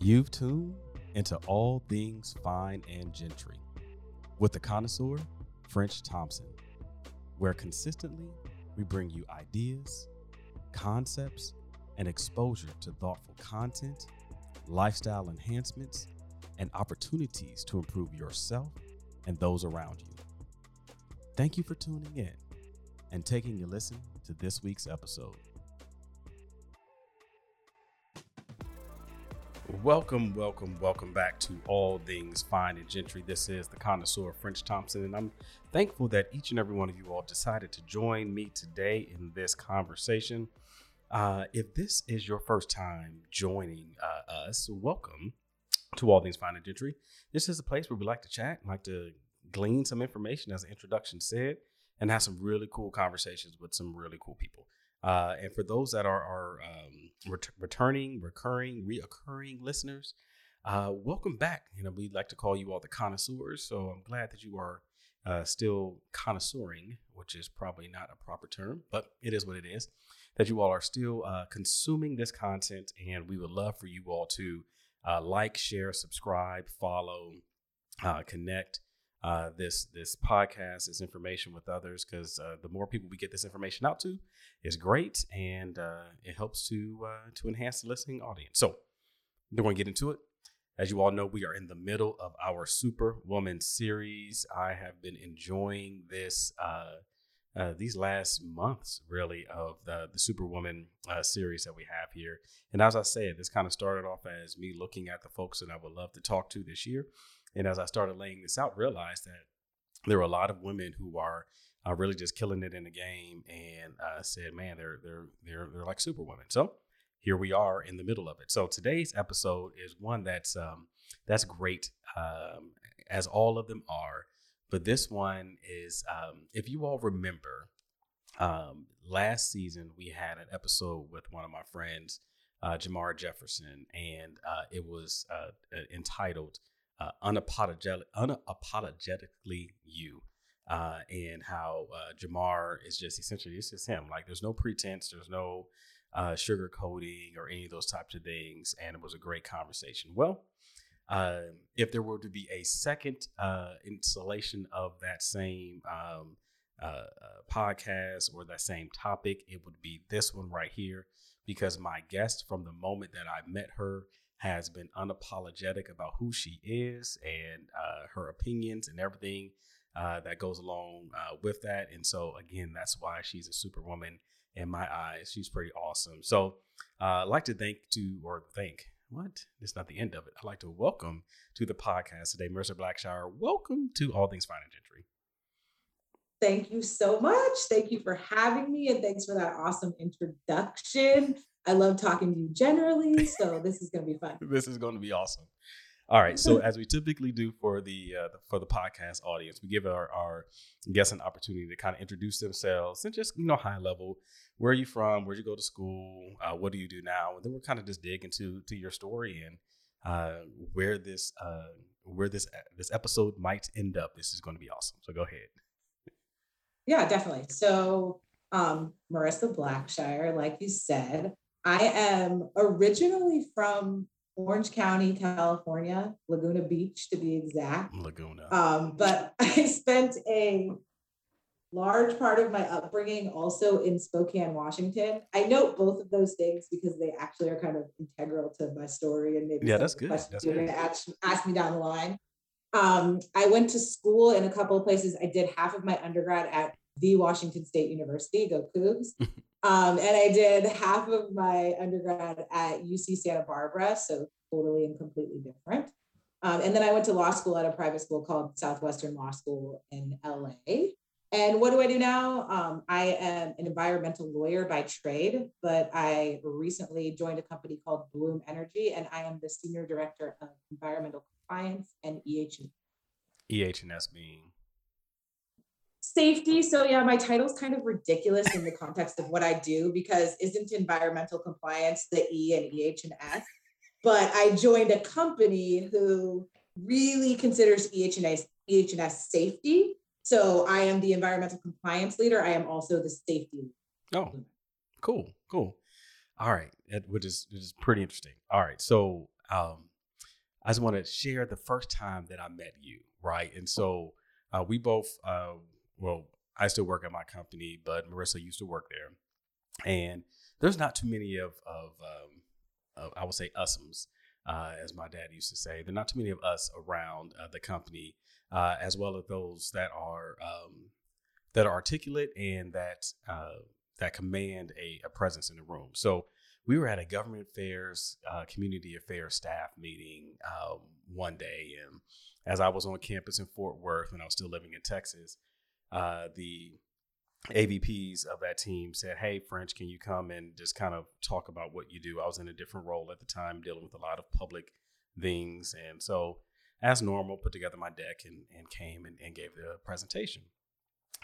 You've tuned into all things fine and gentry with the connoisseur, French Thompson, where consistently we bring you ideas, concepts, and exposure to thoughtful content, lifestyle enhancements, and opportunities to improve yourself and those around you. Thank you for tuning in and taking a listen to this week's episode. Welcome, welcome, welcome back to All Things Fine and Gentry. This is the connoisseur French Thompson, and I'm thankful that each and every one of you all decided to join me today in this conversation. Uh, if this is your first time joining uh, us, welcome to All Things Fine and Gentry. This is a place where we like to chat, like to glean some information, as the introduction said, and have some really cool conversations with some really cool people. Uh, and for those that are, are um, ret- returning, recurring, reoccurring listeners, uh, welcome back. You know, we'd like to call you all the connoisseurs. So I'm glad that you are uh, still connoisseuring, which is probably not a proper term, but it is what it is. That you all are still uh, consuming this content, and we would love for you all to uh, like, share, subscribe, follow, uh, connect uh, this this podcast, this information with others, because uh, the more people we get this information out to, is great, and uh, it helps to uh, to enhance the listening audience. So we're going to get into it. As you all know, we are in the middle of our Superwoman series. I have been enjoying this uh, uh, these last months, really, of the the Superwoman series that we have here. And as I said, this kind of started off as me looking at the folks that I would love to talk to this year and as I started laying this out, realized that there were a lot of women who are uh, really just killing it in the game, and uh, said, "Man, they're they're they're they're like superwomen." So here we are in the middle of it. So today's episode is one that's um, that's great, um, as all of them are. But this one is, um, if you all remember, um, last season we had an episode with one of my friends, uh, Jamar Jefferson, and uh, it was uh, entitled uh, unapologetic, unapologetically you. Uh, and how uh, Jamar is just essentially it's just him. Like there's no pretense, there's no uh, sugarcoating or any of those types of things. And it was a great conversation. Well, uh, if there were to be a second uh, installation of that same um, uh, uh, podcast or that same topic, it would be this one right here. Because my guest, from the moment that I met her, has been unapologetic about who she is and uh, her opinions and everything uh, that goes along uh, with that. And so, again, that's why she's a superwoman in my eyes. She's pretty awesome. So, uh, I'd like to thank to or thank what? It's not the end of it. I'd like to welcome to the podcast today, Marissa Blackshire. Welcome to All Things Fine and Gentry. Thank you so much. Thank you for having me, and thanks for that awesome introduction. I love talking to you generally, so this is going to be fun. this is going to be awesome. All right. So as we typically do for the, uh, for the podcast audience, we give our, our guests an opportunity to kind of introduce themselves and just you know high level. Where are you from? Where'd you go to school? Uh, what do you do now? And then we'll kind of just dig into to your story and uh, where this uh, where this this episode might end up. This is going to be awesome. So go ahead. Yeah, definitely. So um, Marissa Blackshire, like you said, I am originally from Orange County, California, Laguna Beach to be exact. Laguna. Um, but I spent a large part of my upbringing also in Spokane, Washington. I note both of those things because they actually are kind of integral to my story and maybe yeah, that's good. That's you're going to ask, ask me down the line. Um, I went to school in a couple of places. I did half of my undergrad at the Washington State University, go Cougs. Um, and I did half of my undergrad at UC Santa Barbara, so totally and completely different. Um, and then I went to law school at a private school called Southwestern Law School in LA. And what do I do now? Um, I am an environmental lawyer by trade, but I recently joined a company called Bloom Energy, and I am the senior director of environmental compliance and EH. EH&S being safety. So yeah, my title's kind of ridiculous in the context of what I do because isn't environmental compliance the E and EH and S? But I joined a company who really considers EH and S, EH and S safety. So I am the environmental compliance leader. I am also the safety. Oh, cool, cool. All right, which is which is pretty interesting. All right, so um, I just want to share the first time that I met you, right? And so uh, we both, uh, well, I still work at my company, but Marissa used to work there, and there's not too many of of, um, of I would say usums, uh, as my dad used to say. There are not too many of us around uh, the company, uh, as well as those that are um, that are articulate and that uh, that command a, a, presence in the room. So we were at a government affairs, uh, community affairs staff meeting um, one day, and as I was on campus in Fort Worth when I was still living in Texas, uh, the AVPs of that team said, Hey, French, can you come and just kind of talk about what you do? I was in a different role at the time, dealing with a lot of public things. And so, as normal, put together my deck and, and came and, and gave the presentation.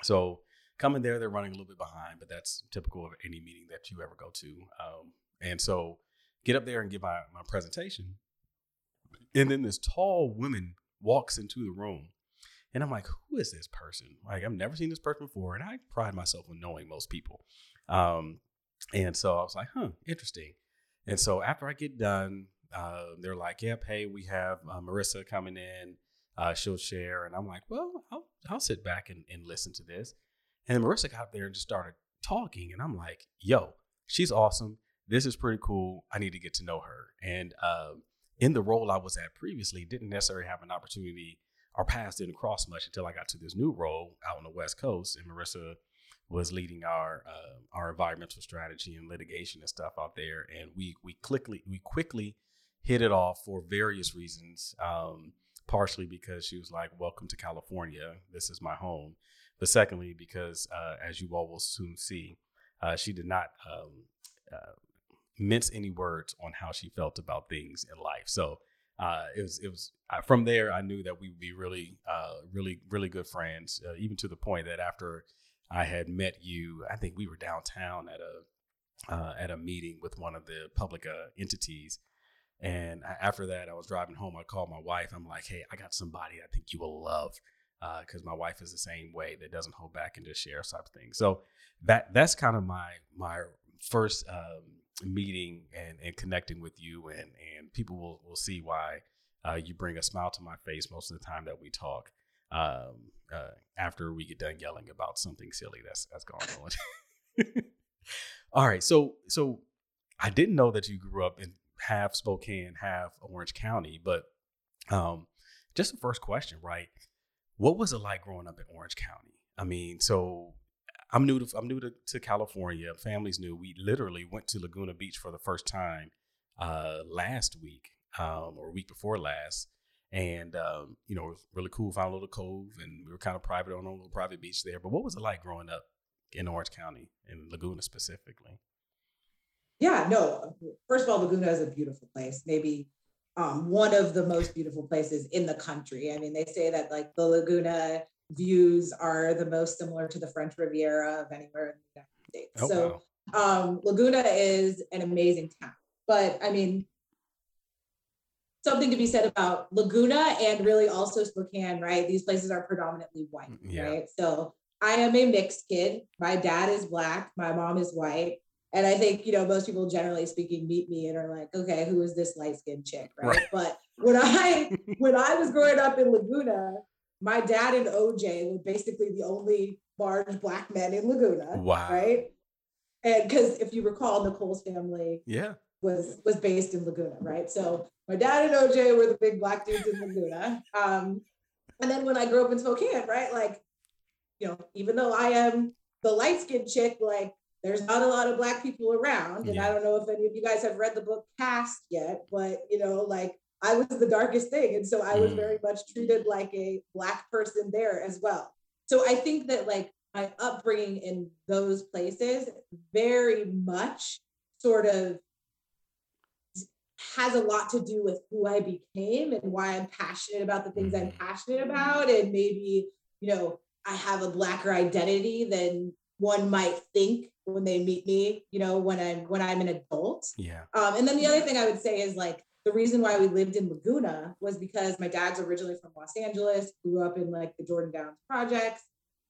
So, coming there, they're running a little bit behind, but that's typical of any meeting that you ever go to. Um, and so, get up there and give my, my presentation. And then this tall woman walks into the room and I'm like, who is this person? Like, I've never seen this person before. And I pride myself on knowing most people. Um, and so I was like, huh, interesting. And so after I get done, uh, they're like, yep, hey, we have uh, Marissa coming in. Uh, she'll share. And I'm like, well, I'll, I'll sit back and, and listen to this. And Marissa got up there and just started talking. And I'm like, yo, she's awesome. This is pretty cool. I need to get to know her. And uh, in the role I was at previously, didn't necessarily have an opportunity our paths didn't cross much until I got to this new role out on the West Coast, and Marissa was leading our uh, our environmental strategy and litigation and stuff out there, and we we quickly we quickly hit it off for various reasons. Um, partially because she was like, "Welcome to California. This is my home," but secondly because, uh, as you all will soon see, uh, she did not um, uh, mince any words on how she felt about things in life. So uh, it was it was uh, from there I knew that we would be really uh, really really good friends. Uh, even to the point that after I had met you, I think we were downtown at a uh, at a meeting with one of the public uh, entities. And after that, I was driving home. I called my wife. I'm like, "Hey, I got somebody I think you will love." because my wife is the same way that doesn't hold back and just shares type of thing. So that that's kind of my my first um, meeting and, and connecting with you and and people will, will see why uh, you bring a smile to my face most of the time that we talk um, uh, after we get done yelling about something silly that's that's going on. All right so so i didn't know that you grew up in half spokane half orange county but um, just the first question right? What was it like growing up in orange county? I mean so I'm new to I'm new to, to California. Family's new. We literally went to Laguna Beach for the first time uh, last week um, or week before last, and um, you know it was really cool. Found a little cove, and we were kind of private on a little private beach there. But what was it like growing up in Orange County in Laguna specifically? Yeah, no. First of all, Laguna is a beautiful place. Maybe um, one of the most beautiful places in the country. I mean, they say that like the Laguna views are the most similar to the French Riviera of anywhere in the United States. Oh, so wow. um, Laguna is an amazing town. But I mean, something to be said about Laguna and really also Spokane, right? These places are predominantly white, mm, yeah. right? So I am a mixed kid. My dad is black, my mom is white. And I think, you know, most people generally speaking meet me and are like, okay, who is this light skinned chick? Right? right. But when I when I was growing up in Laguna, my dad and OJ were basically the only large black men in Laguna. Wow. Right. And because if you recall, Nicole's family yeah was was based in Laguna, right? So my dad and OJ were the big black dudes in Laguna. Um, and then when I grew up in Spokane, right, like, you know, even though I am the light skinned chick, like there's not a lot of black people around. And yeah. I don't know if any of you guys have read the book Caste yet, but you know, like I was the darkest thing. And so I was mm. very much treated like a Black person there as well. So I think that like my upbringing in those places very much sort of has a lot to do with who I became and why I'm passionate about the things I'm mm-hmm. passionate about. And maybe, you know, I have a blacker identity than one might think when they meet me, you know, when I'm when I'm an adult. Yeah. Um, and then the other thing I would say is like the reason why we lived in Laguna was because my dad's originally from Los Angeles, grew up in like the Jordan Downs projects.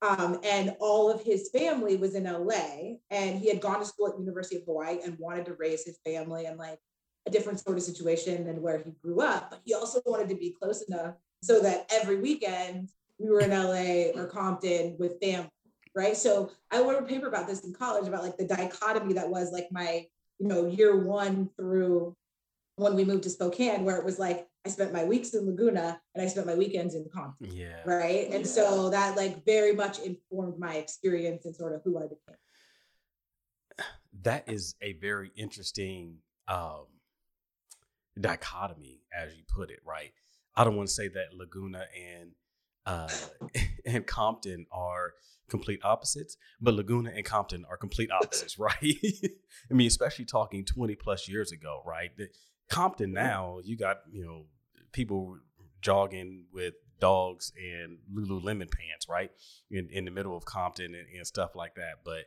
Um, and all of his family was in LA and he had gone to school at University of Hawaii and wanted to raise his family in like a different sort of situation than where he grew up, but he also wanted to be close enough so that every weekend we were in LA or Compton with family, right? So I wrote a paper about this in college about like the dichotomy that was like my, you know, year one through when we moved to Spokane, where it was like I spent my weeks in Laguna and I spent my weekends in Compton. Yeah. Right. And yeah. so that like very much informed my experience and sort of who I became. That is a very interesting um, dichotomy, as you put it, right? I don't want to say that Laguna and uh, and Compton are complete opposites, but Laguna and Compton are complete opposites, right? I mean, especially talking 20 plus years ago, right? Compton now, you got, you know, people jogging with dogs and Lululemon pants, right? In, in the middle of Compton and, and stuff like that. But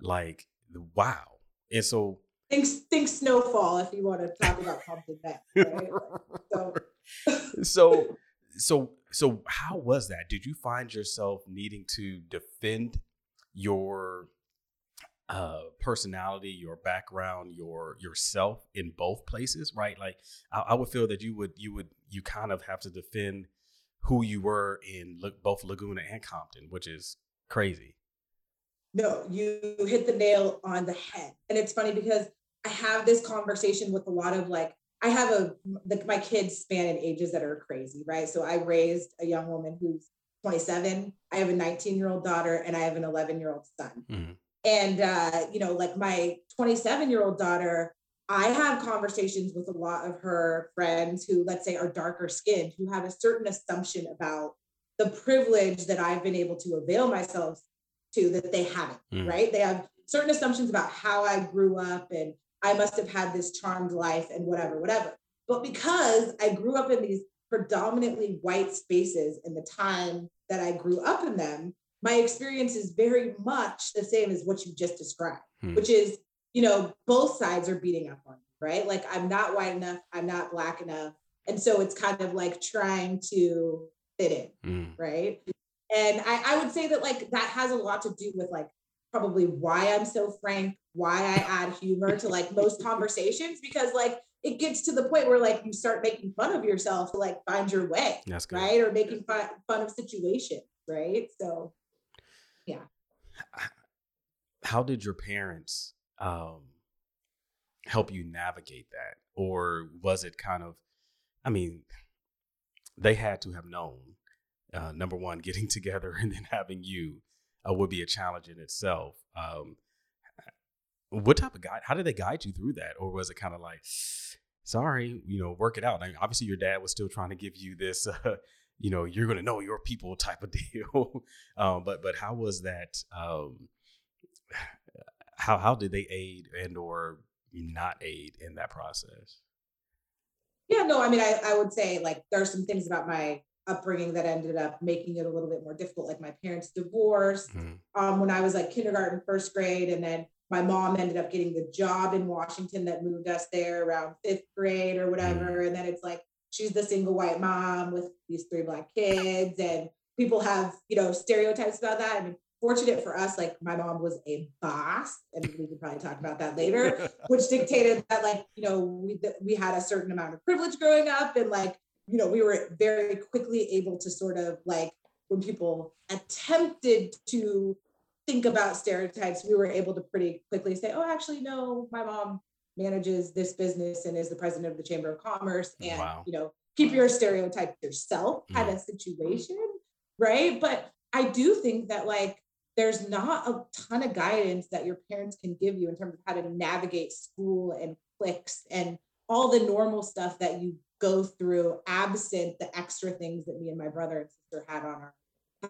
like, wow. And so think think snowfall if you want to talk about Compton that. Right? so. so so so how was that? Did you find yourself needing to defend your uh personality your background your yourself in both places right? Like I, I, would feel that you would you would you kind of have to defend who you were in both laguna and compton which is crazy. No you hit the nail on the head. And it's funny because i have this conversation with a lot of like i have a the, my kids span in ages that are crazy right? So i raised a young woman who's 27 i have a 19 year old daughter and i have an 11 year old son. Mm-hmm and uh, you know like my 27 year old daughter i have conversations with a lot of her friends who let's say are darker skinned who have a certain assumption about the privilege that i've been able to avail myself to that they haven't mm. right they have certain assumptions about how i grew up and i must have had this charmed life and whatever whatever but because i grew up in these predominantly white spaces in the time that i grew up in them my experience is very much the same as what you just described, hmm. which is, you know, both sides are beating up on you, right? Like I'm not white enough, I'm not black enough. And so it's kind of like trying to fit in, hmm. right? And I, I would say that like that has a lot to do with like probably why I'm so frank, why I add humor to like most conversations, because like it gets to the point where like you start making fun of yourself to like find your way, that's right? Or making fun, fun of situations, right? So yeah. How did your parents um, help you navigate that? Or was it kind of i mean they had to have known uh, number one getting together and then having you uh, would be a challenge in itself. Um, what type of guide how did they guide you through that? Or was it kind of like sorry you know work it out. I mean, obviously your dad was still trying to give you this uh, you know you're going to know your people type of deal um, but but how was that um, how how did they aid and or not aid in that process yeah no i mean i, I would say like there are some things about my upbringing that ended up making it a little bit more difficult like my parents divorced mm-hmm. um, when i was like kindergarten first grade and then my mom ended up getting the job in washington that moved us there around fifth grade or whatever mm-hmm. and then it's like she's the single white mom with these three black kids and people have you know stereotypes about that. I mean fortunate for us like my mom was a boss and we could probably talk about that later which dictated that like you know we, we had a certain amount of privilege growing up and like you know we were very quickly able to sort of like when people attempted to think about stereotypes we were able to pretty quickly say oh actually no my mom manages this business and is the president of the Chamber of Commerce and wow. you know keep your stereotype yourself mm-hmm. kind of situation right? But I do think that like there's not a ton of guidance that your parents can give you in terms of how to navigate school and cliques and all the normal stuff that you go through absent the extra things that me and my brother and sister had on our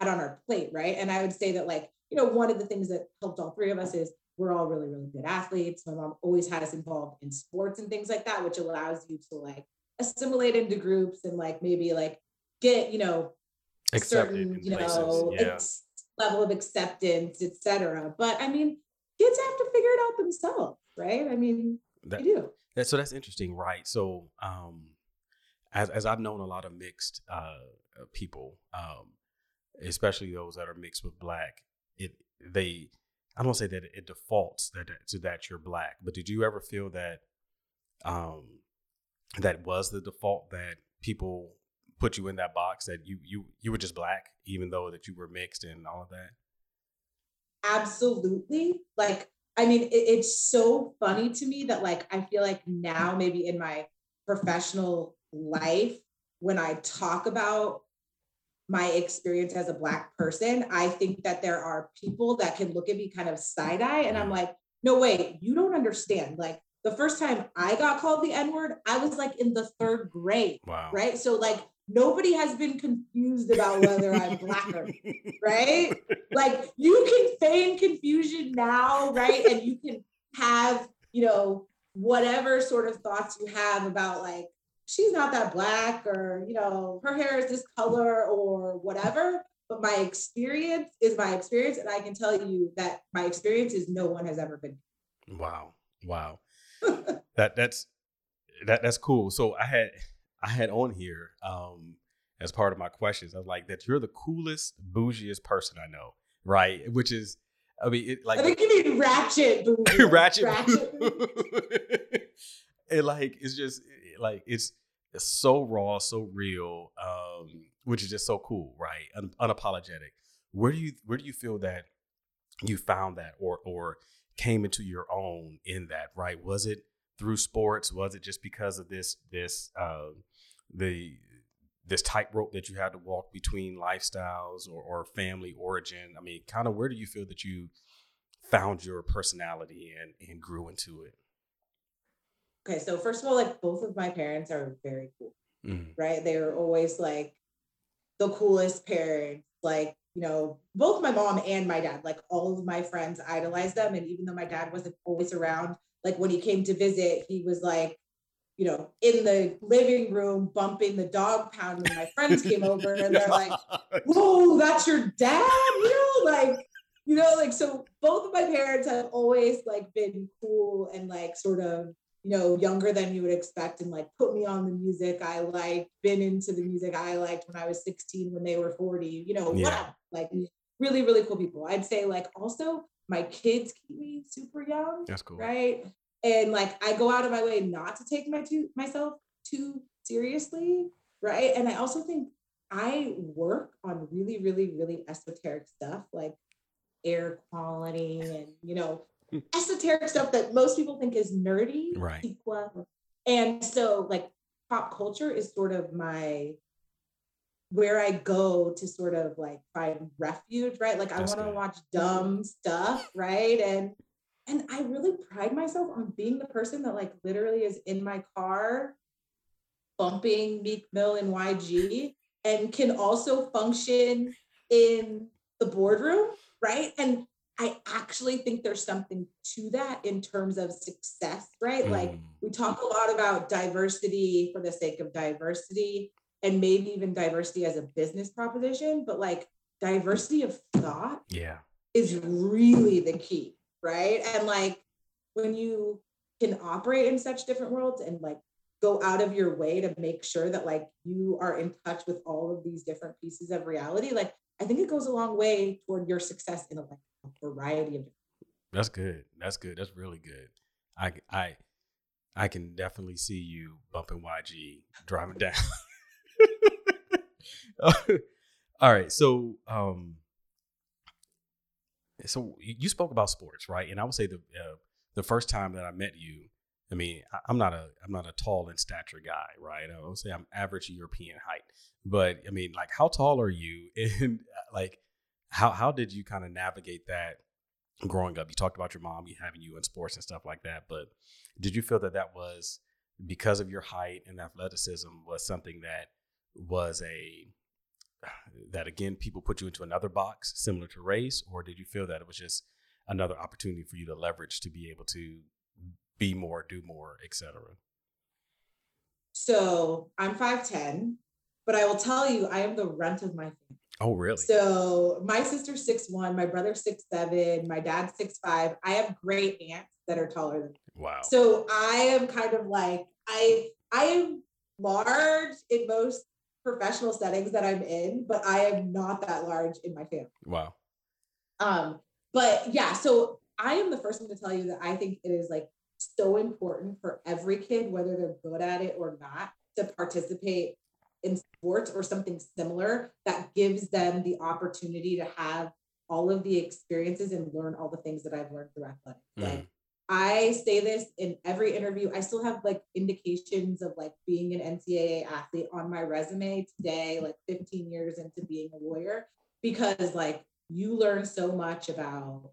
had on our plate right? And i would say that like you know one of the things that helped all three of us is we're all really, really good athletes. My mom always had us involved in sports and things like that, which allows you to like assimilate into groups and like maybe like get, you know, Accepted certain, you know, yeah. ex- level of acceptance, etc. But I mean, kids have to figure it out themselves, right? I mean, that, they do. That, so that's interesting, right? So, um, as as I've known a lot of mixed uh, people, um, especially those that are mixed with black, it they I don't say that it defaults that to that you're black, but did you ever feel that um, that was the default that people put you in that box that you you you were just black, even though that you were mixed and all of that? Absolutely. Like, I mean, it, it's so funny to me that like I feel like now maybe in my professional life, when I talk about my experience as a black person, I think that there are people that can look at me kind of side eye, and I'm like, no, wait, you don't understand. Like the first time I got called the N word, I was like in the third grade. Wow. Right. So like nobody has been confused about whether I'm black or right. Like you can feign confusion now, right? And you can have, you know, whatever sort of thoughts you have about like she's not that black or you know her hair is this color or whatever but my experience is my experience and i can tell you that my experience is no one has ever been. Wow wow. That that's that that's cool. So i had i had on here um as part of my questions i was like that you're the coolest bougiest person i know right? Which is i mean it like i think you mean ratchet ratchet, ratchet. it like it's just like it's, it's so raw, so real, um, which is just so cool, right? Un- unapologetic. Where do you where do you feel that you found that or or came into your own in that, right? Was it through sports? Was it just because of this this uh, the this tightrope that you had to walk between lifestyles or, or family origin? I mean, kind of where do you feel that you found your personality and and grew into it? Okay, so first of all, like both of my parents are very cool, mm-hmm. right? They were always like the coolest parents. Like, you know, both my mom and my dad, like all of my friends idolized them. And even though my dad wasn't always around, like when he came to visit, he was like, you know, in the living room bumping the Dogg Pound when my friends came over and they're like, whoa, that's your dad? You know, like, you know, like so both of my parents have always like been cool and like sort of you know, younger than you would expect and like put me on the music I like, been into the music I liked when I was 16 when they were 40, you know, yeah. whatever. Like really, really cool people. I'd say like also my kids keep me super young. That's cool. Right. And like I go out of my way not to take my too myself too seriously. Right. And I also think I work on really, really, really esoteric stuff like air quality and you know esoteric stuff that most people think is nerdy. Right. And so like pop culture is sort of my where I go to sort of like find refuge, right? Like I want to watch dumb stuff, right? And and I really pride myself on being the person that like literally is in my car bumping Meek Mill and YG and can also function in the boardroom, right? And I actually think there's something to that in terms of success, right? Mm. Like we talk a lot about diversity for the sake of diversity and maybe even diversity as a business proposition, but like diversity of thought yeah is really the key, right? And like when you can operate in such different worlds and like go out of your way to make sure that like you are in touch with all of these different pieces of reality, like I think it goes a long way toward your success in a like variety of. That's good. That's good. That's really good. I I I can definitely see you bumping YG driving down. All right, so um, so you spoke about sports, right? And I would say the uh, the first time that I met you, I mean, I, am not a I'm not a tall in stature guy, right? I would say I'm average European height, but I mean, like, how tall are you? And uh, like, how how did you kind of navigate that growing up? You talked about your mom having you in sports and stuff like that, but did you feel that that was because of your height and athleticism was something that was a that again people put you into another box similar to race or did you feel that it was just another opportunity for you to leverage to be able to be more do more etc so i'm 5'10 but i will tell you i am the runt of my family Oh, really? So my sister's six one, my brother's six seven, my dad's six five. I have great aunts that are taller than me. Wow. So I am kind of like I I am large in most professional settings that I'm in, but I am not that large in my family. Wow. Um, but yeah, so I am the first one to tell you that I think it is like so important for every kid, whether they're good at it or not, to participate in sports or something similar that gives them the opportunity to have all of the experiences and learn all the things that I've learned through athletics. Mm. Like I say this in every interview. I still have like indications of like being an NCAA athlete on my resume today, like 15 years into being a lawyer, because like you learn so much about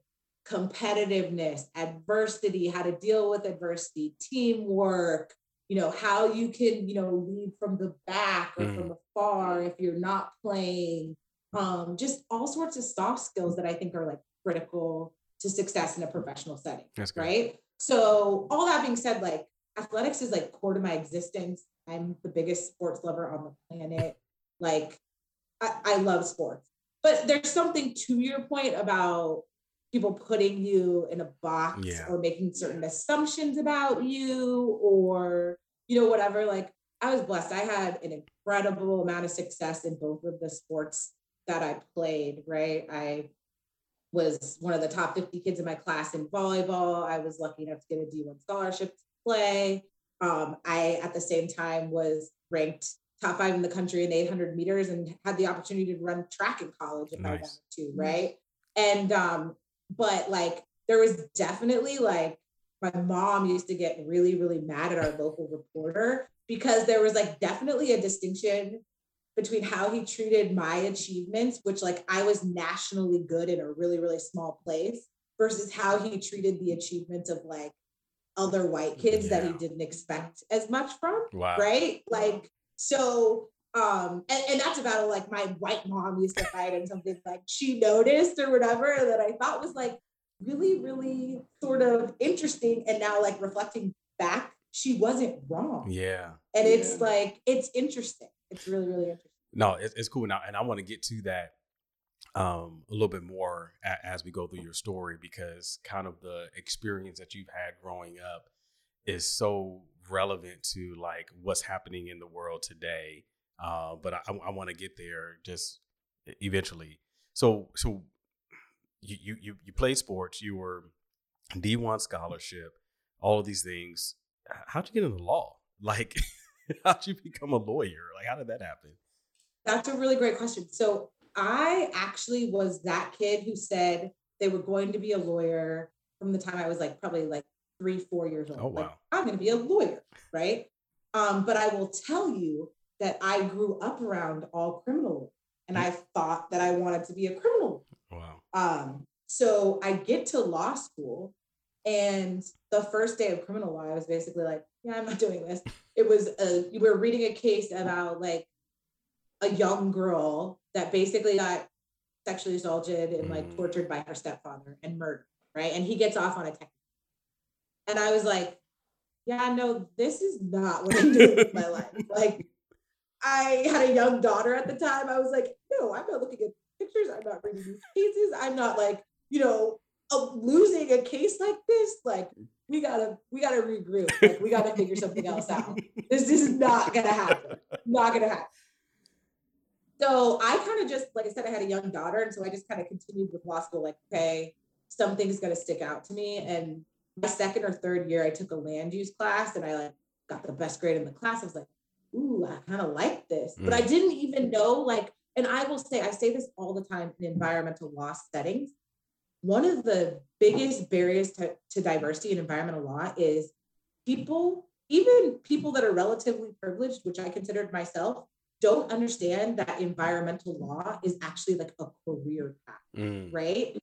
competitiveness, adversity, how to deal with adversity, teamwork, you know, how you can, you know, lead from the back or mm. from afar if you're not playing. Um, just all sorts of soft skills that I think are like critical to success in a professional setting. that's Right. So all that being said, like athletics is like core to my existence. I'm the biggest sports lover on the planet. like I, I love sports. But there's something to your point about people putting you in a box yeah. or making certain assumptions about you or you know whatever like i was blessed. I had an incredible amount of success in both of the sports that i played right? I was one of the top 50 kids in my class in volleyball. I was lucky enough to get a d1 scholarship to play. Um, i at the same time was ranked top five in the country in 800 meters and had the opportunity to run track in college if nice. i wanted to right? And um, but like there was definitely like my mom used to get really, really mad at our local reporter because there was like definitely a distinction between how he treated my achievements, which like I was nationally good in a really, really small place, versus how he treated the achievements of like other white kids yeah. that he didn't expect as much from. Wow. Right. Like, so um and, and that's about like my white mom used to fight and something like she noticed or whatever that i thought was like really really sort of interesting and now like reflecting back she wasn't wrong. Yeah. And it's yeah. like it's interesting. It's really really interesting. No it's, it's cool. Now and i want to get to that um a little bit more a, as we go through your story because kind of the experience that you've had growing up is so relevant to like what's happening in the world today uh, but I, I want to get there just eventually. So so you you you played sports. You were D one scholarship. All of these things. How'd you get into law? Like, how'd you become a lawyer? Like, how did that happen? That's a really great question. So I actually was that kid who said they were going to be a lawyer from the time I was like probably like three, four years old. Oh wow! Like, I'm going to be a lawyer, right? Um, but I will tell you that I grew up around all criminal and I thought that I wanted to be a criminal. Wow. Um, so I get to law school and the first day of criminal law, I was basically like, yeah, I'm not doing this. It was a, we were reading a case about like a young girl that basically got sexually assaulted and like mm. tortured by her stepfather and murdered, right? And he gets off on a tech. And I was like, yeah, no, this is not what I'm doing with my life. Like, I had a young daughter at the time. I was like, no, I'm not looking at pictures. I'm not reading these cases. I'm not like, you know, losing a case like this. Like, we gotta, we gotta regroup. Like, we gotta figure something else out. This, this is not gonna happen. Not gonna happen. So I kind of just, like I said, I had a young daughter, and so I just kind of continued with law school. Like, okay, something's gonna stick out to me. And my second or third year, I took a land use class, and I like got the best grade in the class. I was like, ooh, I kind of like this. Mm. But I mm. didn't even know, like, and I will say, I say this all the time in environmental law settings. One of the biggest barriers to, to diversity in environmental law is people, even people that are relatively privileged, which I considered myself, don't understand that environmental law is actually like a career path, mm. right?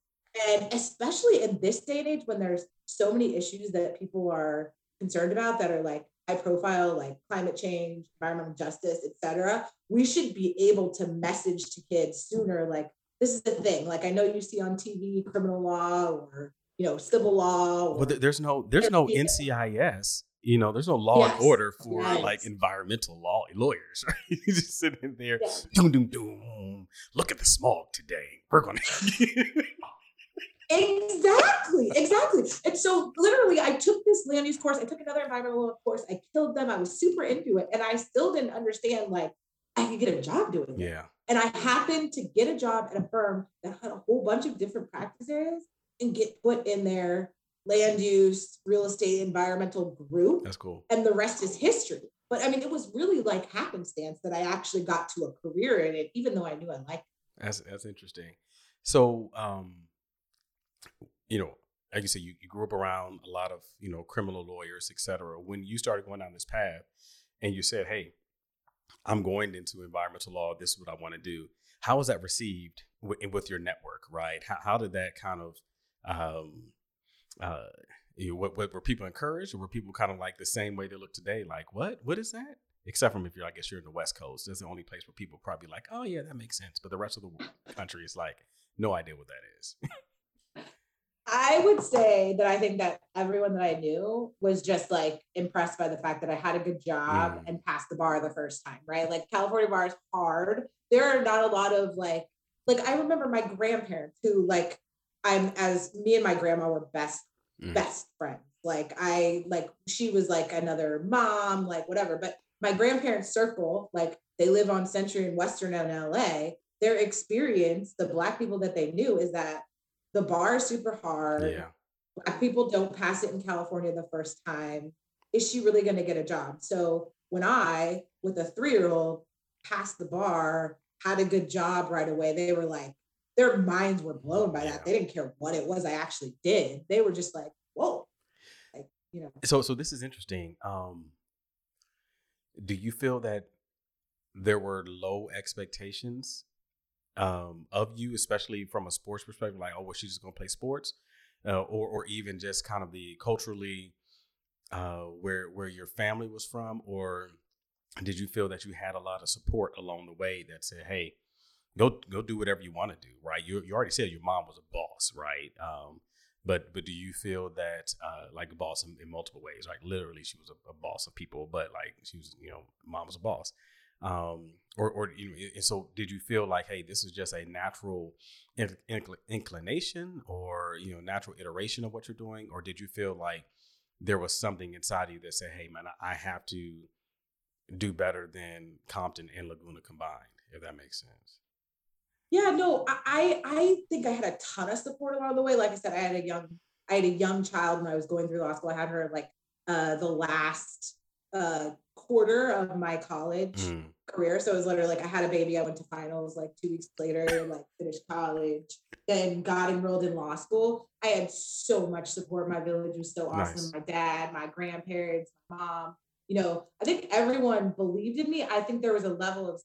And especially in this day and age when there's so many issues that people are concerned about that are like high profile like climate change environmental justice etc we should be able to message to kids sooner like this is the thing like i know you see on tv criminal law or you know civil law or, well there's no there's no ncis you know, there's no law yes. and order for yes. like environmental law lawyers. Right? you just sitting there, yes. doom, doom, doom. Look at the smog today. We're gonna Exactly, exactly. And so literally I took this land use course, I took another environmental course, I killed them. I was super into it. And I still didn't understand like I could get a job doing it. Yeah. And I happened to get a job at a firm that had a whole bunch of different practice areas and get put in their land use, real estate, environmental group. That's cool. And the rest is history. But I mean, it was really like happenstance that I actually got to a career in it, even though I knew I liked it. That's that's interesting. So, um, you know, like you said, you, you grew up around a lot of you know criminal lawyers, et cetera. When you started going down this path, and you said, "Hey, I'm going into environmental law. This is what I want to do." How was that received with, your network? Right? How, how did that kind of um, uh, you know, what, what were people encouraged, or were people kind of like the same way they look today? Like, what? What is that? Except from if you're, I guess you're in the West Coast. That's the only place where people probably like, oh yeah, that makes sense. But the rest of the country is like, no idea what that is. I would say that I think that everyone that I knew was just like impressed by the fact that I had a good job mm. and passed the bar the first time, right? Like California bar is hard. There are not a lot of like, like I remember my grandparents who like I'm as me and my grandma were best mm. best friends. Like I like she was like another mom, like whatever. But my grandparents' circle, like they live on Century and Western in LA. Their experience, the black people that they knew, is that the bar is super hard. Yeah. Black people don't pass it in California the first time. Is she really going to get a job? So when I, with a three-year-old, passed the bar, had a good job right away, they were like, their minds were blown by that. They didn't care what it was I actually did. They were just like, whoa. Like, you know. So so this is interesting. Um do you feel that there were low expectations um, of you, especially from a sports perspective, like, oh, well, she's just gonna play sports, uh, or or even just kind of the culturally uh, where where your family was from, or did you feel that you had a lot of support along the way that said, hey, go go do whatever you want to do, right? You you already said your mom was a boss, right? Um, but but do you feel that uh, like a boss in, in, multiple ways? Like literally, she was a, a, boss of people, but like she was, you know, mom was a boss. Um, or or you know, and so did you feel like, hey, this is just a natural inclination, or you know, natural iteration of what you're doing, or did you feel like there was something inside of you that said, hey, man, I have to do better than Compton and Laguna combined, if that makes sense? Yeah, no, I I think I had a ton of support along the way. Like I said, I had a young I had a young child when I was going through law school. I had her like uh, the last uh, quarter of my college mm. career. So it was literally like I had a baby. I went to finals like two weeks later, like finished college, then got enrolled in law school. I had so much support. My village was so awesome. Nice. My dad, my grandparents, my mom. You know, I think everyone believed in me. I think there was a level of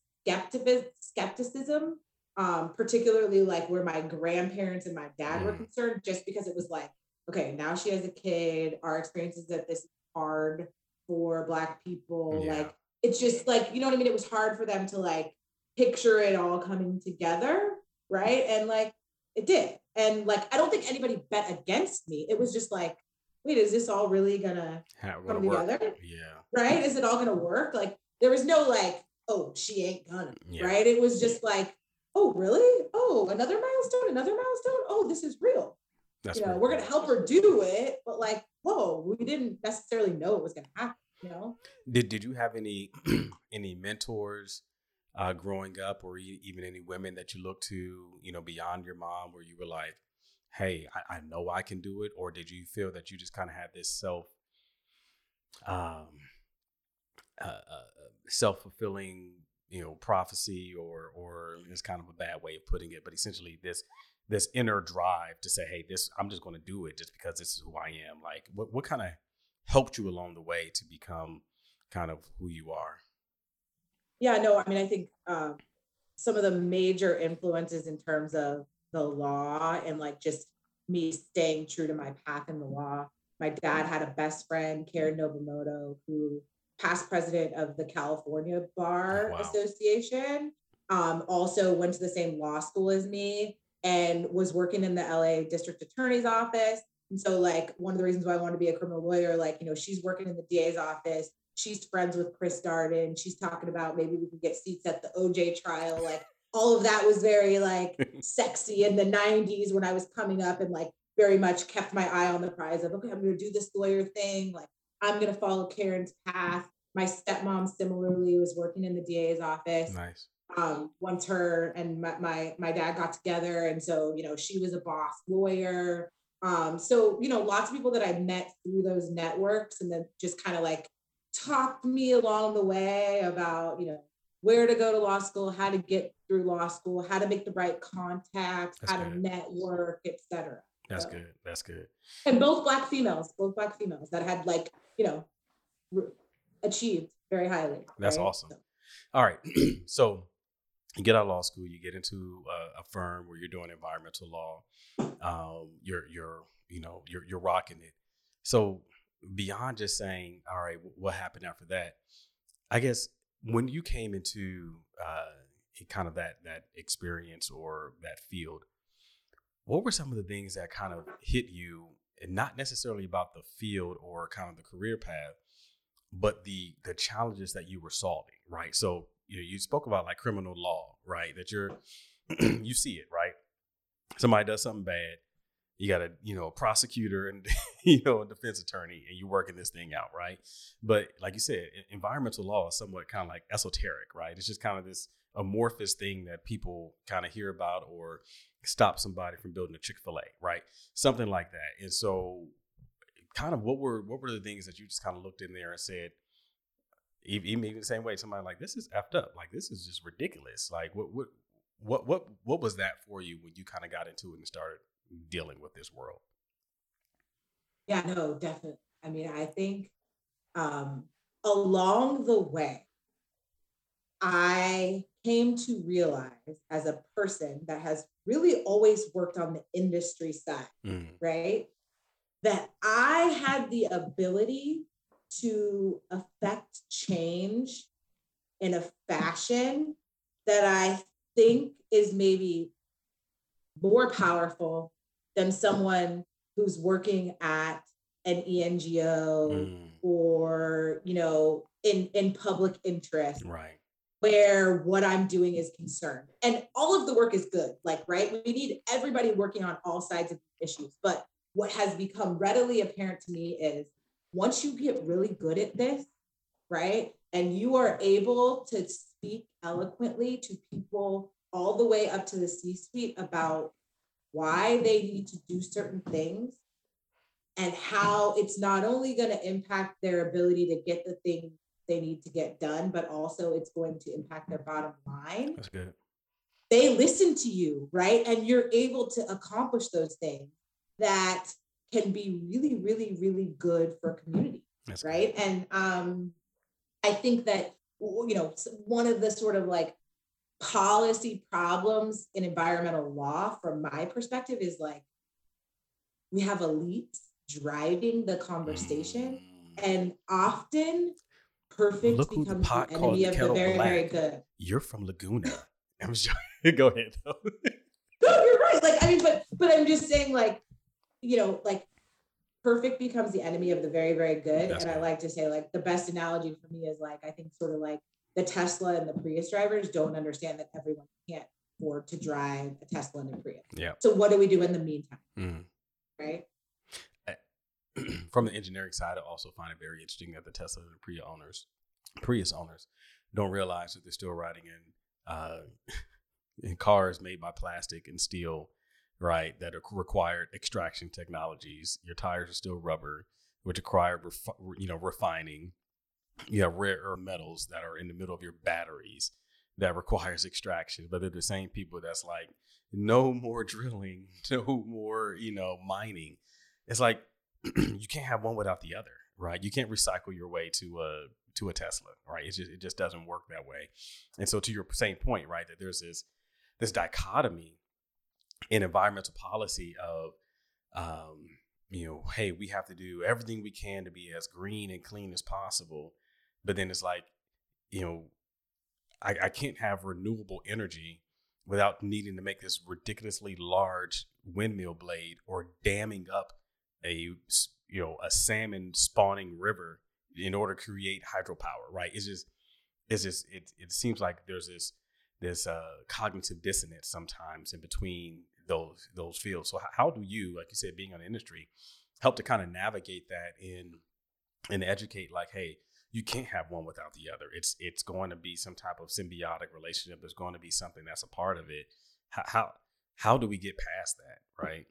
skepticism um, particularly like where my grandparents and my dad mm. were concerned, just because it was like, okay, now she has a kid. Our experience is that this is hard for Black people. Yeah. Like, it's just like, you know what I mean? It was hard for them to like picture it all coming together. Right. And like, it did. And like, I don't think anybody bet against me. It was just like, wait, is this all really gonna come together? Yeah. Right? Is it all gonna work? Like, there was no like, oh, she ain't gonna. Yeah. Right. It was just like, oh, really? Oh, another milestone, another milestone. Oh, this is real. That's you know, we're gonna help her do it, but like, whoa, we didn't necessarily know it was gonna happen. You know. Did Did you have any any mentors uh, growing up, or even any women that you looked to, you know, beyond your mom, where you were like, hey, I, I know I can do it, or did you feel that you just kind of had this self, um, uh, uh, self fulfilling you know prophecy or or it's kind of a bad way of putting it but essentially this this inner drive to say hey this i'm just going to do it just because this is who i am like what, what kind of helped you along the way to become kind of who you are yeah no i mean i think um, some of the major influences in terms of the law and like just me staying true to my path in the law my dad had a best friend karen nobumoto who past president of the California Bar wow. Association. Um, also went to the same law school as me and was working in the LA district attorney's office. And so, like, one of the reasons why I want to be a criminal lawyer, like, you know, she's working in the DA's office. She's friends with Chris Darden. She's talking about maybe we can get seats at the OJ trial. Like, all of that was very like sexy in the 90s when I was coming up and like very much kept my eye on the prize of, okay, I'm going to do this lawyer thing. Like, I'm going to follow Karen's path. My stepmom similarly was working in the DA's office. Nice. Um, once her and my, my, my dad got together, and so you know she was a boss lawyer. Um, so, you know, lots of people that I met through those networks and then just kind of like talked me along the way about, you know, where to go to law school, how to get through law school, how to make the right contacts, That's how good. to network, etc. That's so, good. That's good. And both black females, both black females that had like, you know, re- achieved very highly. That's right? awesome. So. All right. so you get out of law school, you get into a, a firm where you're doing environmental law. Um, you're you're you know you're you're rocking it. So beyond just saying, all right, what happened after that? I guess when you came into uh, kind of that that experience or that field, what were some of the things that kind of hit you, and not necessarily about the field or kind of the career path, but the the challenges that you were solving, right? So you know, you spoke about like criminal law, right? That you're you see it, right? Somebody does something bad, you got a you know a prosecutor and you know a defense attorney, and you're working this thing out, right? But like you said, environmental law is somewhat kind of like esoteric, right? It's just kind of this amorphous thing that people kind of hear about or stop somebody from building a Chick-fil-A, right? Something like that. And so kind of what were what were the things that you just kind of looked in there and said, even, even the same way, somebody like this is effed up. Like this is just ridiculous. Like what what what what what was that for you when you kind of got into it and started dealing with this world? Yeah, no, definitely. I mean, I think um, along the way, I came to realize as a person that has really always worked on the industry side, mm. right? That I had the ability to affect change in a fashion that I think is maybe more powerful than someone who's working at an ENGO mm. or, you know, in, in public interest. Right. Where what I'm doing is concerned. And all of the work is good. Like, right? We need everybody working on all sides of issues. But what has become readily apparent to me is once you get really good at this, right? And you are able to speak eloquently to people all the way up to the C suite about why they need to do certain things and how it's not only going to impact their ability to get the thing they need to get done, but also it's going to impact their bottom line. That's good. They listen to you, right? And you're able to accomplish those things that can be really, really, really good for community, That's right? Good. And um, I think that you know one of the sort of like policy problems in environmental law, from my perspective, is like we have elites driving the conversation, mm. and often perfect Look becomes the, the enemy of the very, black. very good. You're from Laguna. I'm sorry. Go ahead. no, you're right. Like I mean, but but I'm just saying, like you know, like perfect becomes the enemy of the very, very good. That's and I like to say, like, the best analogy for me is like, I think sort of like the Tesla and the Prius drivers don't understand that everyone can't afford to drive a Tesla and a Prius. Yeah. So what do we do in the meantime? Mm. Right. From the engineering side, I also find it very interesting that the Tesla and the Prius owners, Prius owners, don't realize that they're still riding in uh, in cars made by plastic and steel right, that required extraction technologies. Your tires are still rubber, which require you know refining. You have rare earth metals that are in the middle of your batteries that requires extraction, but they're the same people that's like, no more drilling, no more you know mining. It's like you can't have one without the other, right? You can't recycle your way to a to a Tesla, right? It just it just doesn't work that way. And so to your same point, right, that there's this this dichotomy in environmental policy of um, you know hey we have to do everything we can to be as green and clean as possible. But then it's like you know I, I can't have renewable energy without needing to make this ridiculously large windmill blade or damming up a you know a salmon spawning river in order to create hydropower right? It's just it's just it, it seems like there's this this uh, cognitive dissonance sometimes in between those those fields. So how do you, like you said, being in the industry, help to kind of navigate that in and educate like, hey, you can't have one without the other. It's it's going to be some type of symbiotic relationship. There's going to be something that's a part of it. How how, how do we get past that, right?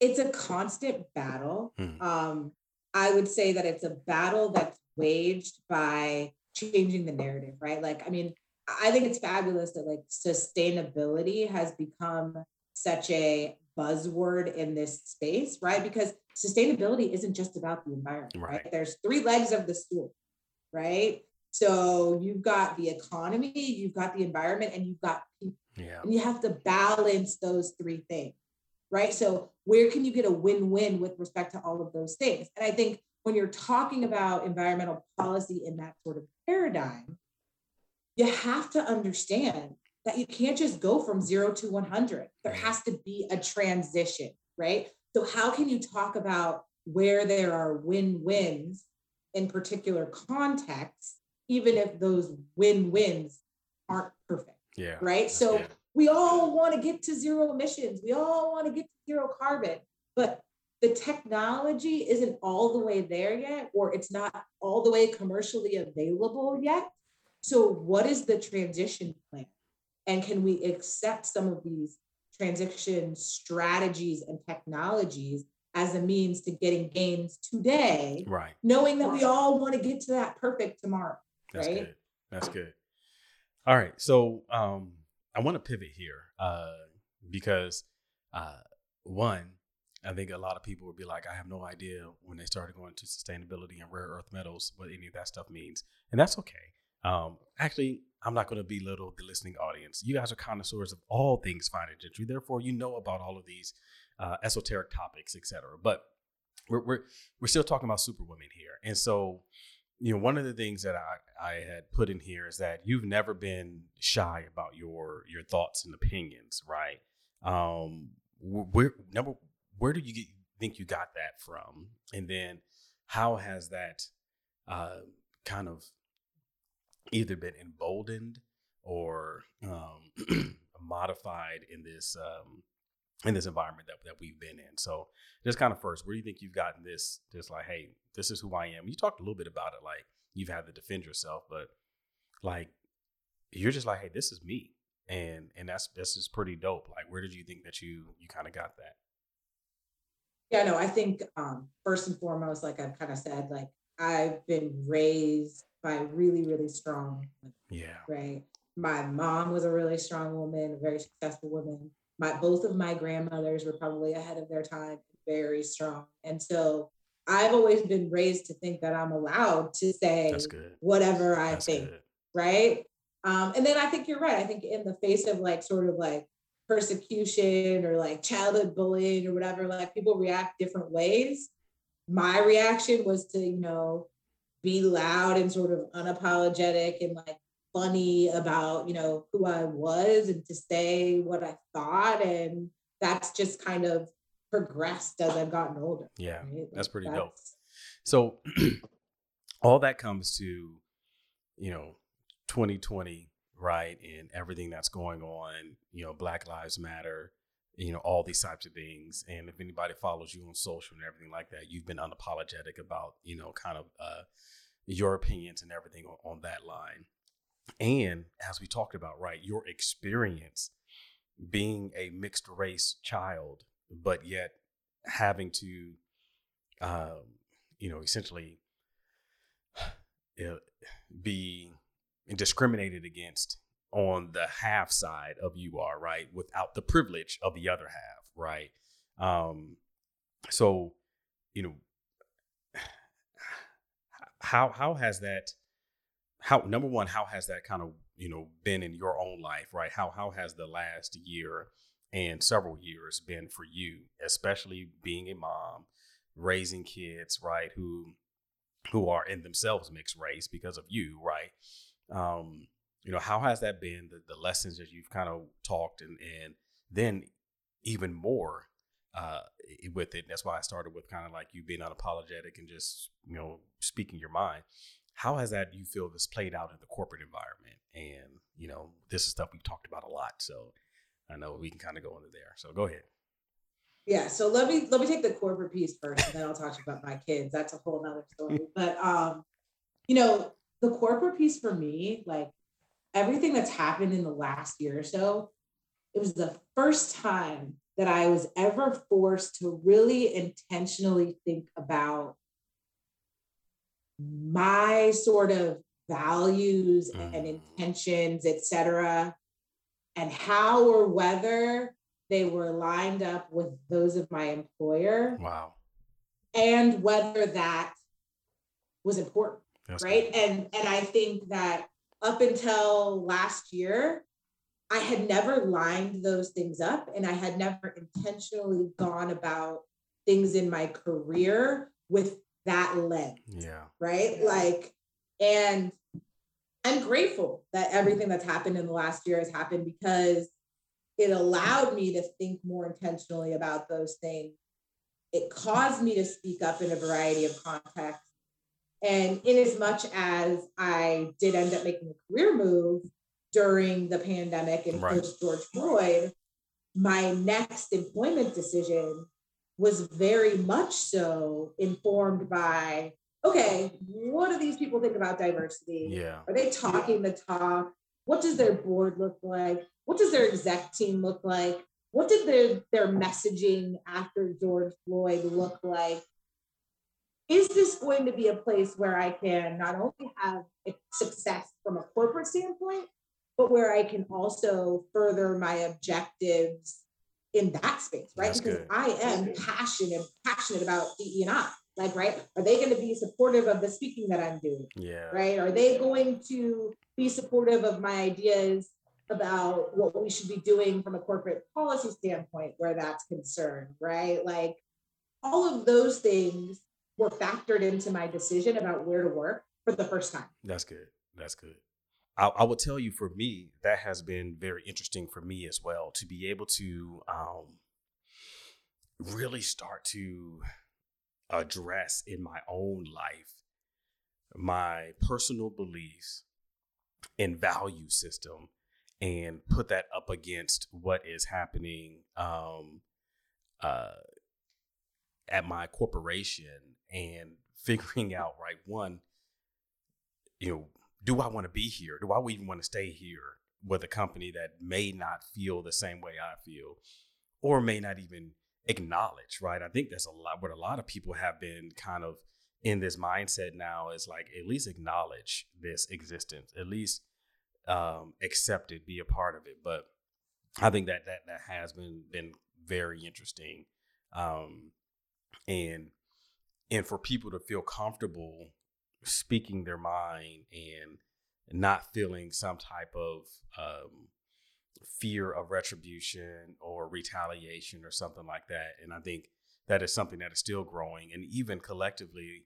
it's a constant battle. Mhm. Um, I would say that it's a battle that's waged by changing the narrative, right? Like, I mean, I think it's fabulous that like sustainability has become such a buzzword in this space, right? Because sustainability isn't just about the environment, right? Right. There's three legs of the stool, right? So you've got the economy, you've got the environment, and you've got people. Yeah. And you have to balance those three things, right? So, where can you get a win win with respect to all of those things? And I think when you're talking about environmental policy in that sort of paradigm, you have to understand that you can't just go from zero to 100. There has to be a transition, right? So, how can you talk about where there are win wins in particular contexts, even if those win wins aren't perfect? Yeah. right? So good. we all want to get to zero emissions. We all want to get to zero carbon, but the technology isn't all the way there yet, or it's not all the way commercially available yet. So, what is the transition plan? And can we accept some of these transition strategies and technologies as a means to getting gains today, Right. knowing that we all want to get to that perfect tomorrow? That's right? good. That's good. All right. So um I want to pivot here uh because uh one, I think a lot of people would be like, I have no idea when they started going to sustainability and rare earth metals what any of that stuff means. And that's okay. Um actually I'm not going to belittle the listening audience. You guys are connoisseurs of all things fine and gentry. Therefore, you know about all of these uh, esoteric topics, etc. But we're, we're we're still talking about superwomen here, and so you know, one of the things that I, I had put in here is that you've never been shy about your your thoughts and opinions, right? Um, where number where do you get, think you got that from, and then how has that uh, kind of either been emboldened or um, modified in this um, in this environment that, that we've been in. So just kind of first, where do you think you've gotten this? Just like, hey, this is who I am. You talked a little bit about it, like you've had to defend yourself, but like you're just like, hey, this is me, and and that's this is pretty dope. Like, where did you think that you you kind of got that? Yeah, no, I think um, first and foremost, like I've kind of said, like I've been raised by really, really strong, women, Yeah, right? My mom was a really strong woman, a very successful woman. My both of my grandmothers were probably ahead of their time, very strong, and so I've always been raised to think that I'm allowed to say whatever I That's think good. right? Um, and then I think you're right. I think in the face of like sort of like persecution or like childhood bullying or whatever, like people react different ways. My reaction was to, you know, be loud and sort of unapologetic and like funny about, you know, who I was and to say what I thought. And that's just kind of progressed as I've gotten older. Yeah, right? that's pretty dope. So all that comes to, you know, 2020, right? And everything that's going on, you know, Black Lives Matter, you know, all these types of things. And if anybody follows you on social and everything like that, you've been unapologetic about, you know, kind of uh, your opinions and everything on, on that line. And as we talked about, right, your experience being a mixed race child, but yet having to, um, you know, essentially uh, be discriminated against on the half side of you are right without the privilege of the other half right? Um so you know how how has that how number one how has that kind of you know been in your own life right? How how has the last year and several years been for you especially being a mom raising kids right who who are in themselves mixed race because of you right? Um you know how has that been the, the lessons that you've kind of talked and and then even more uh with it that's why i started with kind of like you being unapologetic and just you know speaking your mind how has that you feel this played out in the corporate environment and you know this is stuff we've talked about a lot so i know we can kind of go into there so go ahead Yeah, so let me let me take the corporate piece first, and then I'll talk about my kids. That's a whole nother story. But um, you know, the corporate piece for me, like everything that's happened in the last year or so, it was the first time that I was ever forced to really intentionally think about my sort of values mm. and intentions, etc., and how or whether they were lined up with those of my employer. Wow. And whether that was important. That's right. Cool. And and I think that up until last year, I had never lined those things up and I had never intentionally gone about things in my career with that lens. Yeah. Right. Like, and I'm grateful that everything that's happened in the last year has happened because it allowed me to think more intentionally about those things. It caused me to speak up in a variety of contexts. And in as much as I did end up making a career move during the pandemic and right. post George Floyd, my next employment decision was very much so informed by okay, what do these people think about diversity? Yeah. Are they talking the talk? What does their board look like? What does their exec team look like? What did their, their messaging after George Floyd look like? Is this going to be a place where I can not only have success from a corporate standpoint, but where I can also further my objectives in that space, right? That's because good. I am passionate, passionate about DE and I. Like, right? Are they going to be supportive of the speaking that I'm doing? Yeah. Right? Are they going to be supportive of my ideas about what we should be doing from a corporate policy standpoint where that's concerned, right? Like all of those things were factored into my decision about where to work for the first time. That's good. That's good. I, I will tell you for me, that has been very interesting for me as well to be able to um, really start to address in my own life my personal beliefs and value system and put that up against what is happening um, uh, at my corporation and figuring out right one you know do i want to be here do i even want to stay here with a company that may not feel the same way i feel or may not even acknowledge right i think that's a lot what a lot of people have been kind of in this mindset now is like at least acknowledge this existence at least um, accept it, be a part of it. But I think that that that has been been very interesting, um, and and for people to feel comfortable speaking their mind and not feeling some type of um, fear of retribution or retaliation or something like that. And I think that is something that is still growing. And even collectively,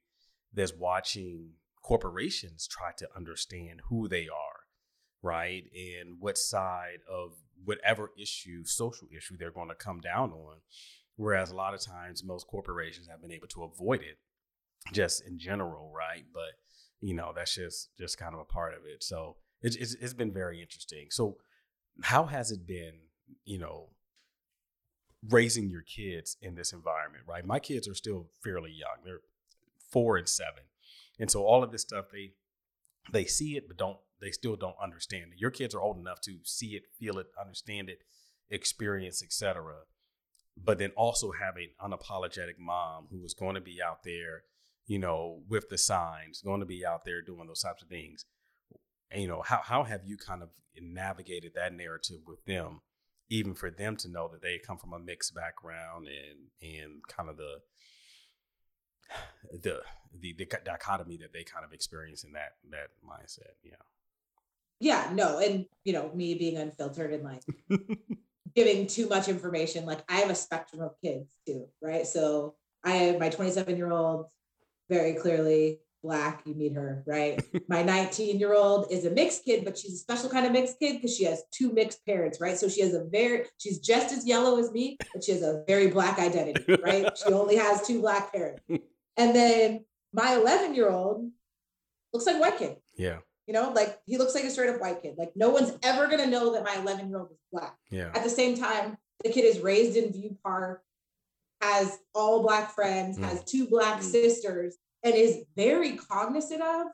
there's watching corporations try to understand who they are right? And what side of whatever issue, social issue they're going to come down on. Whereas a lot of times most corporations have been able to avoid it just in general, right? But you know, that's just just kind of a part of it. So it's, it's, it's been very interesting. So how has it been, you know, raising your kids in this environment, right? My kids are still fairly young. They're four and seven. And so all of this stuff they they see it but don't they still don't understand it. Your kids are old enough to see it, feel it, understand it, experience, etc. But then also have an unapologetic mom who is going to be out there, you know, with the signs, going to be out there doing those types of things. And, you know, how how have you kind of navigated that narrative with them, even for them to know that they come from a mixed background and and kind of the the the, the dichotomy that they kind of experience in that that mindset. Yeah yeah, no, and you know, me being unfiltered and like giving too much information. Like I have a spectrum of kids too, right? So I have my 27 year old, very clearly black. You meet her, right? my 19 year old is a mixed kid, but she's a special kind of mixed kid because she has two mixed parents, right? So she has a very, she's just as yellow as me, but she has a very black identity, right? she only has two black parents. And then my 11 year old looks like a white kid. Yeah. You know, like he looks like a straight up white kid. Like no one's ever gonna know that my 11 year old is black. Yeah. At the same time, the kid is raised in View Park, has all black friends, mm. has two black mm. sisters, and is very cognizant of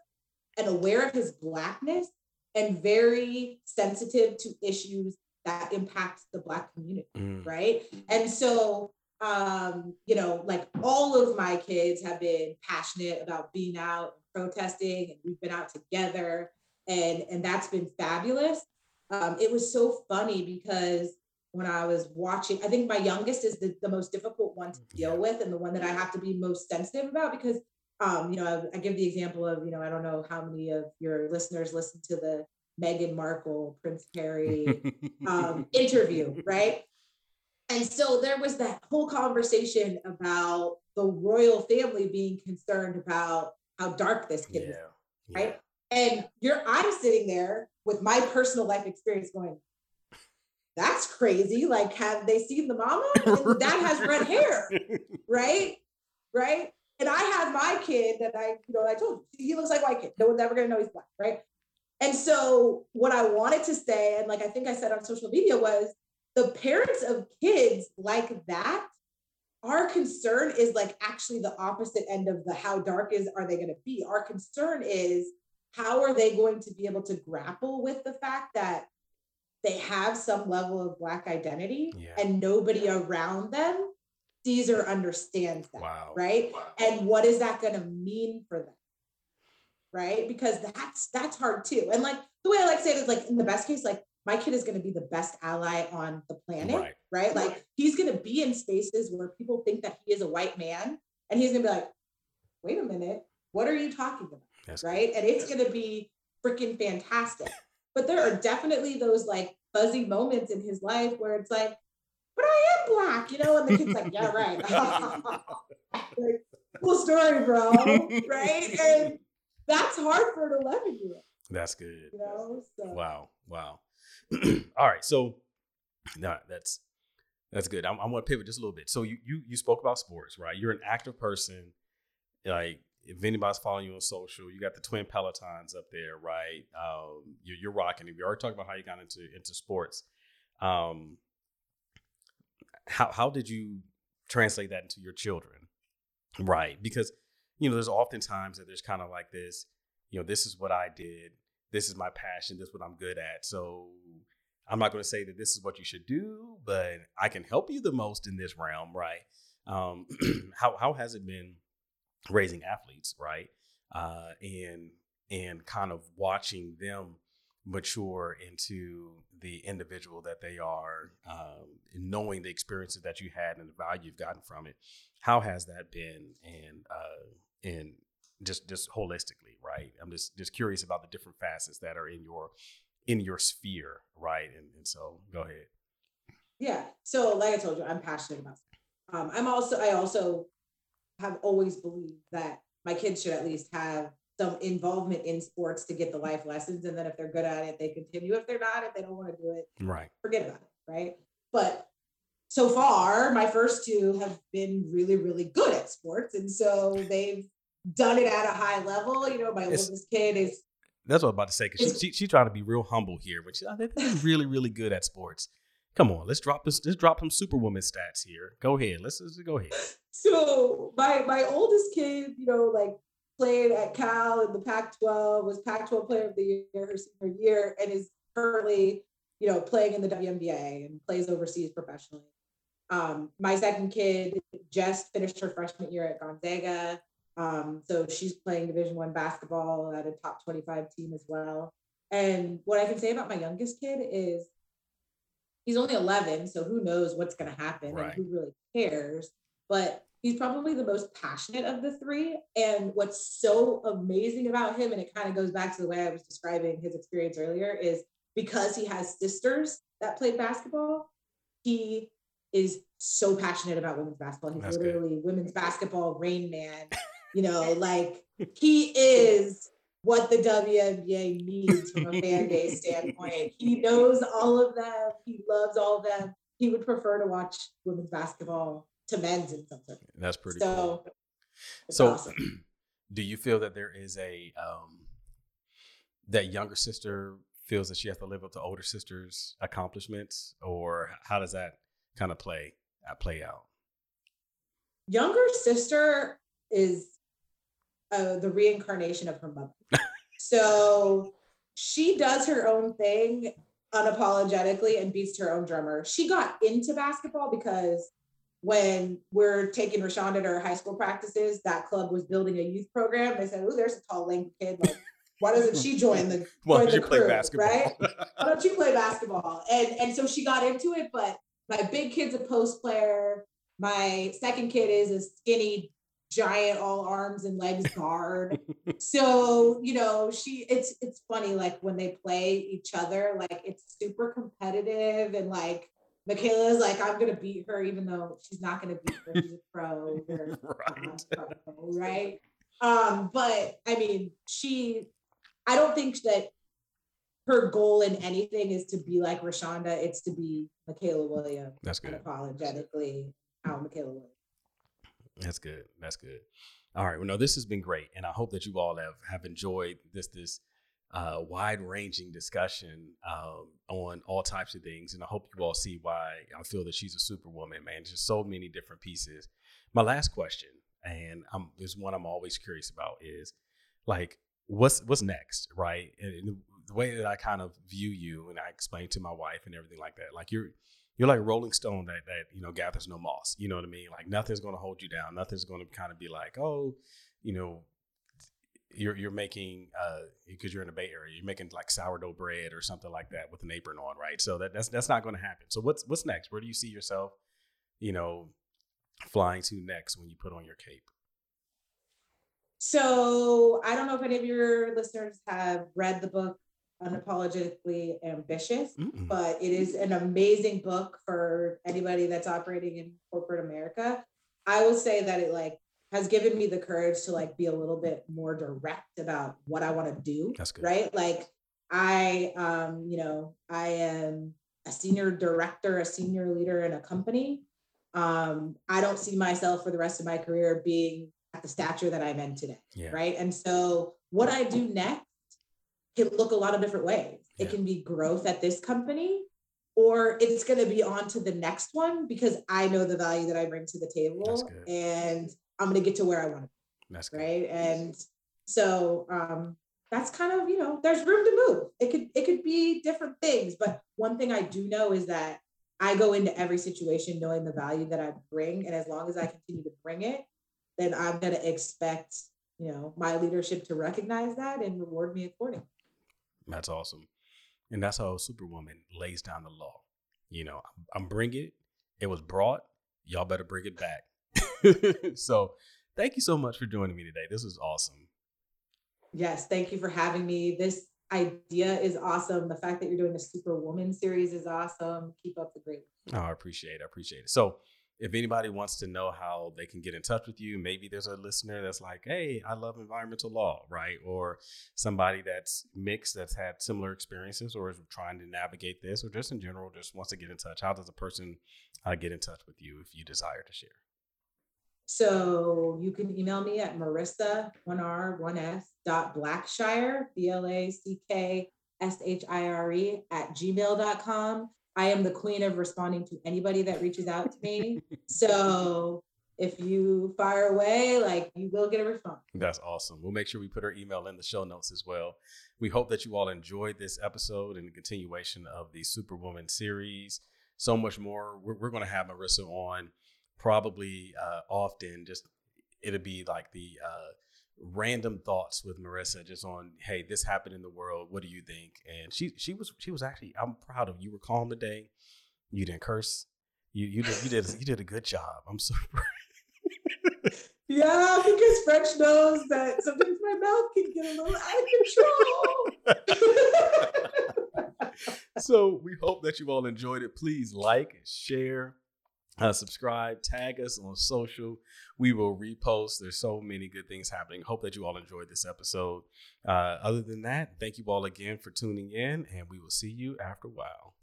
and aware of his blackness and very sensitive to issues that impact the black community, Mm. right? And so um, you know, like all of my kids have been passionate about being out and protesting, and we've been out together, and and that's been fabulous. Um, it was so funny because when I was watching, I think my youngest is the, the most difficult one to deal with, and the one that I have to be most sensitive about because um, you know, I, I give the example of, you know, I don't know how many of your listeners listen to the Meghan Markle, Prince Harry um, interview, right? And so there was that whole conversation about the royal family being concerned about how dark this kid yeah. yeah. right? And you're, I'm sitting there with my personal life experience going, that's crazy. Like, have they seen the mama? And the has red hair, right? Right? And I have my kid that I, you know, I told you, he looks like white kid. No one's ever gonna know he's black, right? And so what I wanted to say, and like I think I said on social media, was the parents of kids like that, our concern is like actually the opposite end of the how dark is are they gonna be? Our concern is how are they going to be able to grapple with the fact that they have some level of black identity Yeah. and nobody around them sees or understands that Wow. right and what is that going to mean for them right because that's that's hard too and like the way i like to say it is like in the best case like my kid is going to be the best ally on the planet Right. right like he's going to be in spaces where people think that he is a white man and he's going to be like wait a minute what are you talking about That's good. right? And it's going to be freaking fantastic. But there are definitely those like fuzzy moments in his life where it's like, but I am black, you know? And the kid's like, yeah, right. like, cool story, bro. right? And that's hard for an 11 year old, That's good. you know? So, Wow. Wow. All right. So no, that's that's good. I'm, I'm gonna pivot just a little bit. So you you you spoke about sports, right? You're an active person. Like if anybody's following you on social, you got the twin pelotons up there, right? Um, you're, you're rocking. We already talked about how you got into into sports. Um, how how did you translate that into your children, right? Because you know, there's oftentimes that there's kind of like this, you know, this is what I did, this is my passion, this is what I'm good at. So I'm not going to say that this is what you should do, but I can help you the most in this realm, right? Um, how how has it been raising athletes, right? Uh, and and kind of watching them mature into the individual that they are, um, knowing the experiences that you had and the value you've gotten from it. How has that been? And uh, and just just holistically, right? I'm just just curious about the different facets that are in your in your sphere, right? And, and so go ahead. yeah. So, like I told you, I'm passionate about um, I'm also, I also have always believed that my kids should at least have some involvement in sports to get the life lessons. And then if they're good at it, they continue. If they're not, if they don't want to do it, Right. forget about it, right? But so far, my first two have been really, really good at sports. And so they've done it at a high level. You know, my It's- oldest kid is That's what I was about to say. Cause she, she, she trying to be real humble here, but she, they're really, really good at sports. Come on, let's drop this. Let's drop some superwoman stats here. Go ahead. Let's, let's go ahead. so my my oldest kid, you know, like played at Cal in the Pac-12, was Pac-12 Player of the Year her senior year, and is currently, you know, playing in the WNBA and plays overseas professionally. Um, my second kid just finished her freshman year at Gonzaga, um, so she's playing Division One basketball at a top 25 team as well. And what I can say about my youngest kid is he's only 11, so who knows what's going to happen Right. and who really cares. But he's probably the most passionate of the three. And what's so amazing about him, and it kind of goes back to the way I was describing his experience earlier, is because he has sisters that played basketball, he is so passionate about women's basketball. He's That's good. literally women's basketball rain man. You know, like he is what the WNBA needs from a fan base standpoint. He knows all of them. He loves all of them. He would prefer to watch women's basketball to men's in some sort. That's pretty So cool. So, awesome. do you feel that there is a um, that younger sister feels that she has to live up to older sister's accomplishments, or how does that kind of play uh, play out? Younger sister is uh, the reincarnation of her mother. so she does her own thing unapologetically and beats her own drummer. She got into basketball because when we're taking Rashonda to her high school practices, that club was building a youth program. They said, "Oh, there's a tall, lanky kid. Like, why doesn't she join the Why don't you the play basketball? Right? Why don't you play basketball?" And and so she got into it. But my big kid's a post player. My second kid is a skinny, giant, all arms and legs guard. so you know, she it's it's funny like when they play each other, like it's super competitive and like Michaela's like, I'm gonna beat her, even though she's not gonna beat her. She's a pro, right. pro, right? Um, but I mean, she, I don't think that her goal in anything is to be like Rashonda. It's to be Michaela Williams, That's good. unapologetically how Michaela Williams. That's good. That's good. All right. Well, no, this has been great, and I hope that you all have have enjoyed this this uh, wide ranging discussion um, on all types of things, and I hope you all see why I feel that she's a superwoman. Man, there's just so many different pieces. My last question, and I'm there's one I'm always curious about is like what's what's next, right? And, and the way that I kind of view you, and I explain to my wife and everything like that, like you're you're like Rolling Stone that that you know gathers no moss. You know what I mean? Like nothing's going to hold you down. Nothing's going to kind of be like, oh, you know, you're you're making uh because you're in the Bay Area, you're making like sourdough bread or something like that with an apron on, right? So that that's that's not going to happen. So what's what's next? Where do you see yourself, you know, flying to next when you put on your cape? So I don't know if any of your listeners have read the book Unapologetically Ambitious, Mm-mm. but it is an amazing book for anybody that's operating in corporate America. I will say that it like has given me the courage to like be a little bit more direct about what I want to do. That's good. Right? Like I um, you know, I am a senior director, a senior leader in a company. Um, I don't see myself for the rest of my career being at the stature that I'm in today Yeah. right? And so what I do next can look a lot of different ways. Yeah. It can be growth at this company, or it's going to be on to the next one because I know the value that I bring to the table, and I'm going to get to where I want to That's be, good. right? And so um, that's kind of you know, there's room to move. It could it could be different things, but one thing I do know is that I go into every situation knowing the value that I bring, and as long as I continue to bring it, then I'm going to expect you know my leadership to recognize that and reward me accordingly. That's awesome. And that's how Superwoman lays down the law. You know, I'm bringing it. It was brought. Y'all better bring it back. so thank you so much for joining me today. This was awesome. Yes, thank you for having me. This idea is awesome. The fact that you're doing the Superwoman series is awesome. Keep up the great. Oh, I appreciate it. I appreciate it. So if anybody wants to know how they can get in touch with you, maybe there's a listener that's like, hey, I love environmental law, right? Or somebody that's mixed, that's had similar experiences or is trying to navigate this, or just in general, just wants to get in touch. How does a person uh, get in touch with you if you desire to share? So you can email me at Marissa, one R, one S dot Blackshire, B L A C K S H I R E at gmail.com. I am the queen of responding to anybody that reaches out to me. so if you fire away, like you will get a response. That's awesome. We'll make sure we put her email in the show notes as well. We hope that you all enjoyed this episode and the continuation of the Superwoman series. So much more. We're, we're going to have Marissa on probably uh, often. Just it'll be like the uh, random thoughts with Marissa, just on hey, this happened in the world. What do you think? And she she was she was actually I'm proud of you. You were calm today. You didn't curse. You you did you did you did a good job. I'm so proud Yeah, because French knows that sometimes my mouth can get a little out of control. so we hope that you all enjoyed it. Please like, and share, uh, subscribe, tag us on social. We will repost. There's so many good things happening. Hope that you all enjoyed this episode. Uh, other than that, thank you all again for tuning in, and we will see you after a while.